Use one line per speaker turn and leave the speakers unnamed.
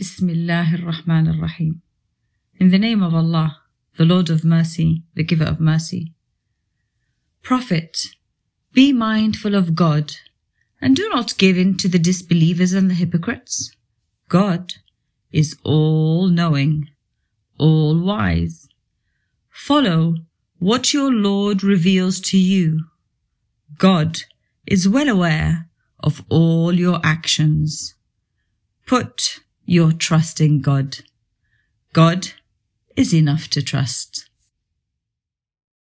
Bismillah ar-Rahman ar-Rahim. In the name of Allah, the Lord of mercy, the giver of mercy. Prophet, be mindful of God and do not give in to the disbelievers and the hypocrites. God is all knowing, all wise. Follow what your Lord reveals to you. God is well aware of all your actions. Put your trust in God. God is enough to trust.